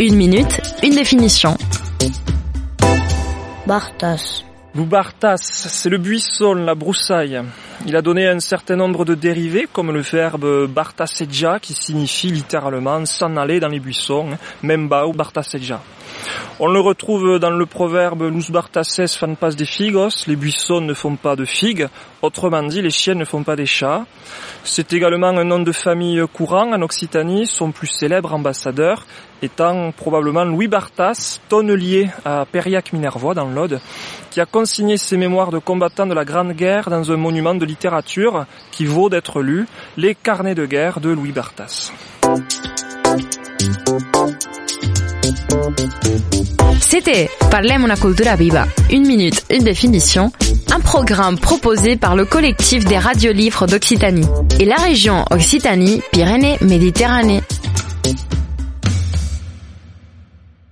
Une minute, une définition. Bartas. Loubartas, c'est le buisson, la broussaille. Il a donné un certain nombre de dérivés, comme le verbe bartasedja, qui signifie littéralement s'en aller dans les buissons, memba ou bartasedja. On le retrouve dans le proverbe Lus bartases fan pas des figos, les buissons ne font pas de figues, autrement dit les chiens ne font pas des chats. C'est également un nom de famille courant en Occitanie, son plus célèbre ambassadeur étant probablement Louis Bartas, tonnelier à Périac-Minervois dans l'Aude, qui a consigné ses mémoires de combattants de la Grande Guerre dans un monument de littérature qui vaut d'être lu, Les carnets de guerre de Louis Bartas. C'était Parlem una cultura viva. Une minute, une définition. Un programme proposé par le collectif des radiolivres d'Occitanie et la région Occitanie-Pyrénées-Méditerranée.